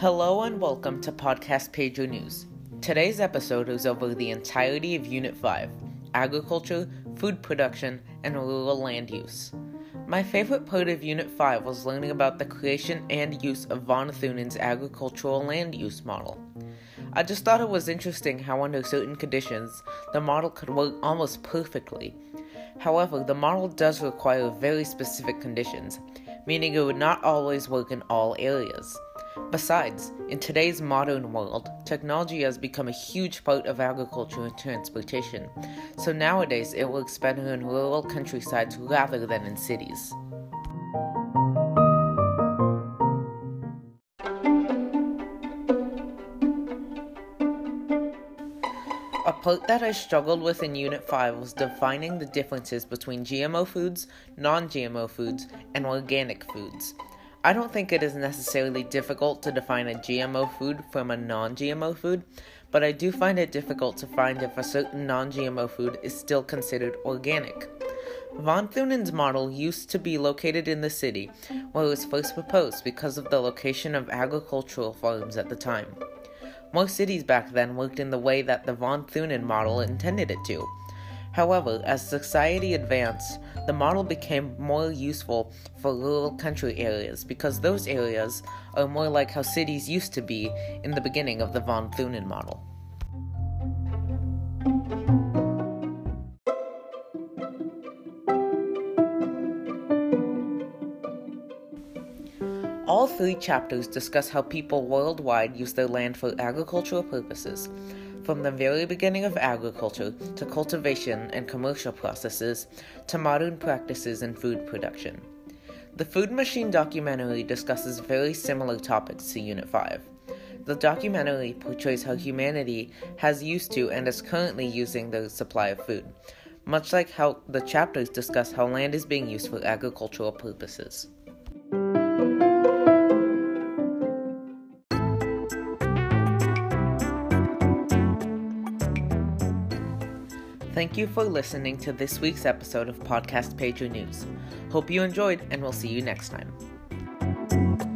Hello and welcome to Podcast Pedro News. Today's episode is over the entirety of Unit 5 Agriculture, Food Production, and Rural Land Use. My favorite part of Unit 5 was learning about the creation and use of von Thunen's agricultural land use model. I just thought it was interesting how, under certain conditions, the model could work almost perfectly. However, the model does require very specific conditions, meaning it would not always work in all areas. Besides, in today's modern world, technology has become a huge part of agriculture and transportation, so nowadays it works better in rural countrysides rather than in cities. A part that I struggled with in Unit 5 was defining the differences between GMO foods, non GMO foods, and organic foods. I don't think it is necessarily difficult to define a GMO food from a non GMO food, but I do find it difficult to find if a certain non GMO food is still considered organic. Von Thunen's model used to be located in the city, where it was first proposed because of the location of agricultural farms at the time. Most cities back then worked in the way that the von Thunen model intended it to. However, as society advanced, the model became more useful for rural country areas because those areas are more like how cities used to be in the beginning of the von Thunen model. All three chapters discuss how people worldwide use their land for agricultural purposes, from the very beginning of agriculture to cultivation and commercial processes to modern practices in food production. The Food Machine documentary discusses very similar topics to Unit 5. The documentary portrays how humanity has used to and is currently using the supply of food, much like how the chapters discuss how land is being used for agricultural purposes. Thank you for listening to this week's episode of Podcast Pedro News. Hope you enjoyed, and we'll see you next time.